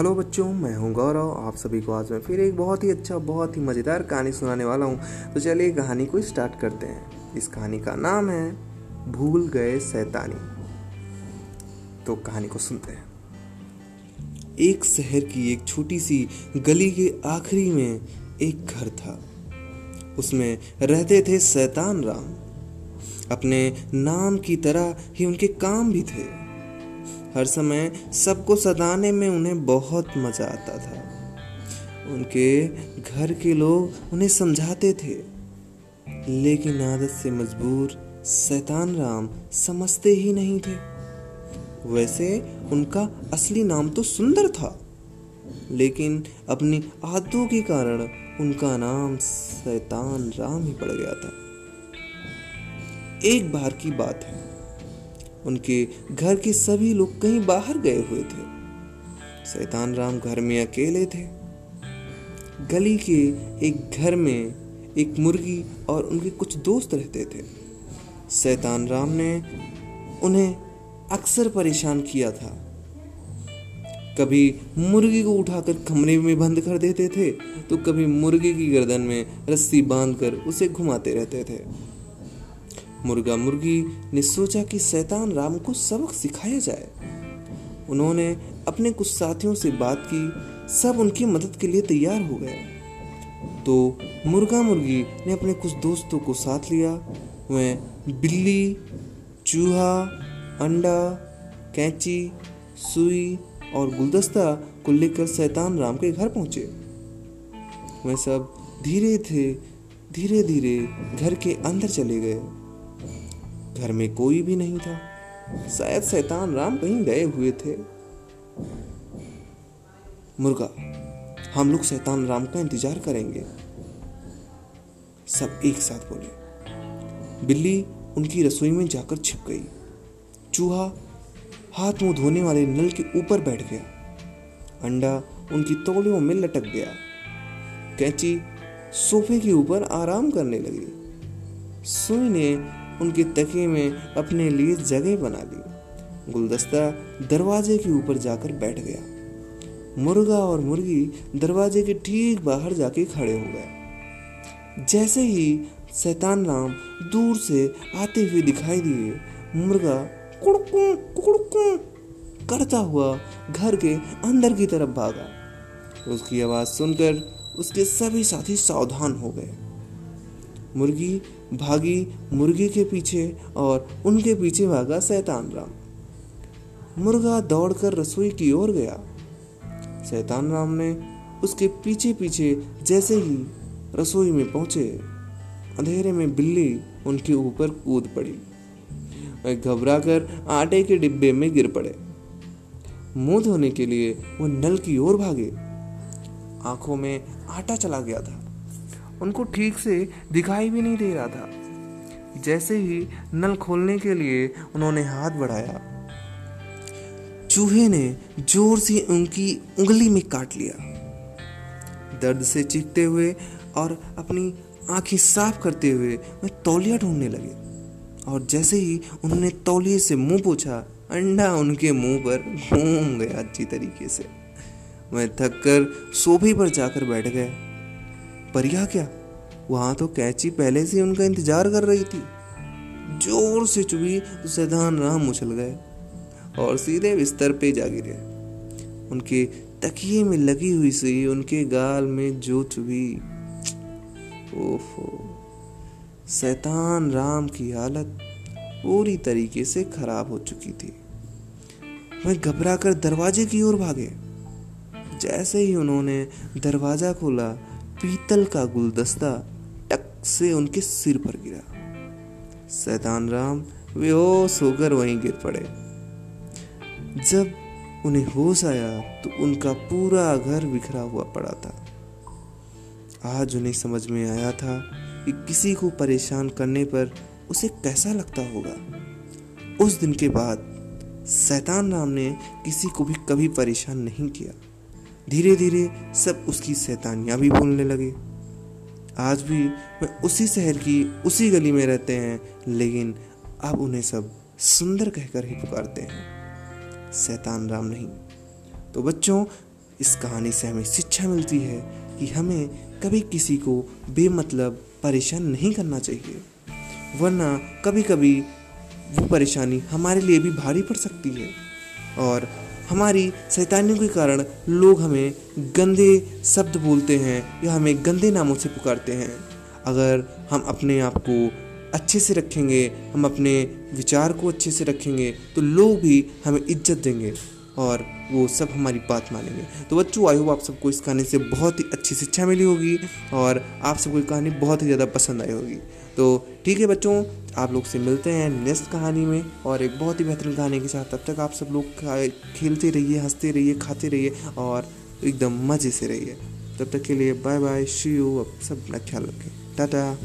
Hello बच्चों, मैं हूँ गौरव, आप सभी को आज मैं फिर एक बहुत ही अच्छा बहुत ही मज़ेदार कहानी सुनाने वाला हूँ। तो चलिए कहानी को स्टार्ट करते हैं। इस कहानी का नाम है, भूल गए सैतानी। तो कहानी को सुनते हैं। एक शहर की एक छोटी सी गली के आखिरी में एक घर था। उसमें रहते थे सैतान राम। अपने नाम की तरह ही उनके काम भी थे। हर समय सबको सताने में उन्हें बहुत मज़ा आता था। उनके घर के लोग उन्हें समझाते थे। लेकिन आदत से मजबूर शैतान राम समझते ही नहीं थे। वैसे उनका असली नाम तो सुंदर था। लेकिन अपनी आदतों के कारण उनका नाम शैतान राम ही पड़ गया था। एक बार की बात है। उनके घर के सभी लोग कहीं बाहर गए हुए थे। शैतान राम घर में अकेले थे। गली के एक घर में एक मुर्गी और उनके कुछ दोस्त रहते थे। शैतान राम ने उन्हें अक्सर परेशान किया था। कभी मुर्गी को उठाकर कमरे में बंद कर देते थे तो कभी मुर्गी की गर्दन में रस्सी बांधकर उसे घुमाते रहते थे। मुर्गा मुर्गी ने सोचा कि शैतान राम को सबक सिखाया जाए। उन्होंने अपने कुछ साथियों से बात की, सब उनकी मदद के लिए तैयार हो गए। तो मुर्गा मुर्गी ने अपने कुछ दोस्तों को साथ लिया। वह बिल्ली, चूहा, अंडा, कैंची, सुई और गुलदस्ता को लेकर शैतान राम के घर पहुँचे। वह सब धीरे थे धीरे धीरे घर के अंदर चले गए। घर में कोई भी नहीं था। शायद शैतान राम कहीं गए हुए थे। मुर्गा, हम लोग शैतान राम का इंतज़ार करेंगे। सब एक साथ बोले। बिल्ली उनकी रसोई में जाकर छिप गई। चूहा हाथ मुँह धोने वाले नल के ऊपर बैठ गया। अंडा उनकी तोलियों में लटक गया। कैंची सोफे के ऊपर आराम करने लगी। सुई ने उनके तके में अपने लिए जगह बना ली। गुलदस्ता दरवाजे के ऊपर जाकर बैठ गया। मुर्गा और मुर्गी दरवाजे के ठीक बाहर जाके खड़े हो गए। जैसे ही शैतान राम दूर से आते हुए दिखाई दिए, मुर्गा कुड़कू करता हुआ घर के अंदर की तरफ़ भागा। उसकी आवाज़ सुनकर उसके सभी साथी सावधान हो गए। मुर्गी भागी मुर्गी के पीछे और उनके पीछे भागा सैतान राम। मुर्गा दौड़कर रसोई की ओर गया। सैतान राम ने उसके पीछे पीछे जैसे ही रसोई में पहुँचे, अंधेरे में बिल्ली उनके ऊपर कूद पड़ी। वह घबरा कर आटे के डिब्बे में गिर पड़े। मुँह धोने के लिए वो नल की ओर भागे। आँखों में आटा चला गया था। उनको ठीक से दिखाई भी नहीं दे रहा था। जैसे ही नल खोलने के लिए उन्होंने हाथ बढ़ाया, चूहे ने ज़ोर से उनकी उंगली में काट लिया। दर्द से चीखते हुए और अपनी आँखें साफ़ करते हुए वे तौलिया ढूँढने लगे और जैसे ही उन्होंने तौलिए से मुँह पूछा, अंडा उनके मुँह पर घूम गया अच्छी तरीके से। वह थक कर सोफे पर जाकर बैठ गए। पर यह क्या? वहाँ तो कैची पहले से उनका इंतज़ार कर रही थी। ज़ोर से चुभी तो सैदान राम उछल गए और सीधे बिस्तर पे जा गिरे। उनके तकिए में लगी हुई सी उनके गाल में जो चुभी। ओफो शैतान राम की हालत पूरी तरीके से खराब हो चुकी थी। वह घबरा कर दरवाजे की ओर भागे। जैसे ही उन्होंने दरवाज़ा खोला पीतल का गुलदस्ता टक से उनके सिर पर गिरा। सैतान राम बेहोश होकर वहीं गिर पड़े। जब उन्हें होश आया तो उनका पूरा घर बिखरा हुआ पड़ा था। आज उन्हें समझ में आया था कि किसी को परेशान करने पर उसे कैसा लगता होगा। उस दिन के बाद सैतान राम ने किसी को भी कभी परेशान नहीं किया। धीरे धीरे सब उसकी सैतानियाँ भी बोलने लगे। आज भी वे उसी शहर की उसी गली में रहते हैं, लेकिन अब उन्हें सब सुंदर कहकर ही पुकारते हैं। शैतान राम नहीं। तो बच्चों, इस कहानी से हमें शिक्षा मिलती है कि हमें कभी किसी को बेमतलब परेशान नहीं करना चाहिए, वरना कभी कभी वो परेशानी हमारे लिए भी भारी पड़ सकती है। और हमारी शैतानियों के कारण लोग हमें गंदे शब्द बोलते हैं या हमें गंदे नामों से पुकारते हैं। अगर हम अपने आप को अच्छे से रखेंगे, हम अपने विचार को अच्छे से रखेंगे तो लोग भी हमें इज़्ज़त देंगे और वो सब हमारी बात मानेंगे। तो बच्चों आई होप आप सबको इस कहानी से बहुत ही अच्छी शिक्षा मिली होगी और आप सबको ये कहानी बहुत ही ज़्यादा पसंद आई होगी। तो ठीक है बच्चों, आप लोग से मिलते हैं नेक्स्ट कहानी में और एक बहुत ही बेहतरीन कहानी के साथ। तब तक आप सब लोग खेलते रहिए, हँसते रहिए, खाते रहिए और एकदम मज़े से रहिए। तब तक के लिए बाय बाय शी यू अब सब अपना ख्याल रखें। टाटा।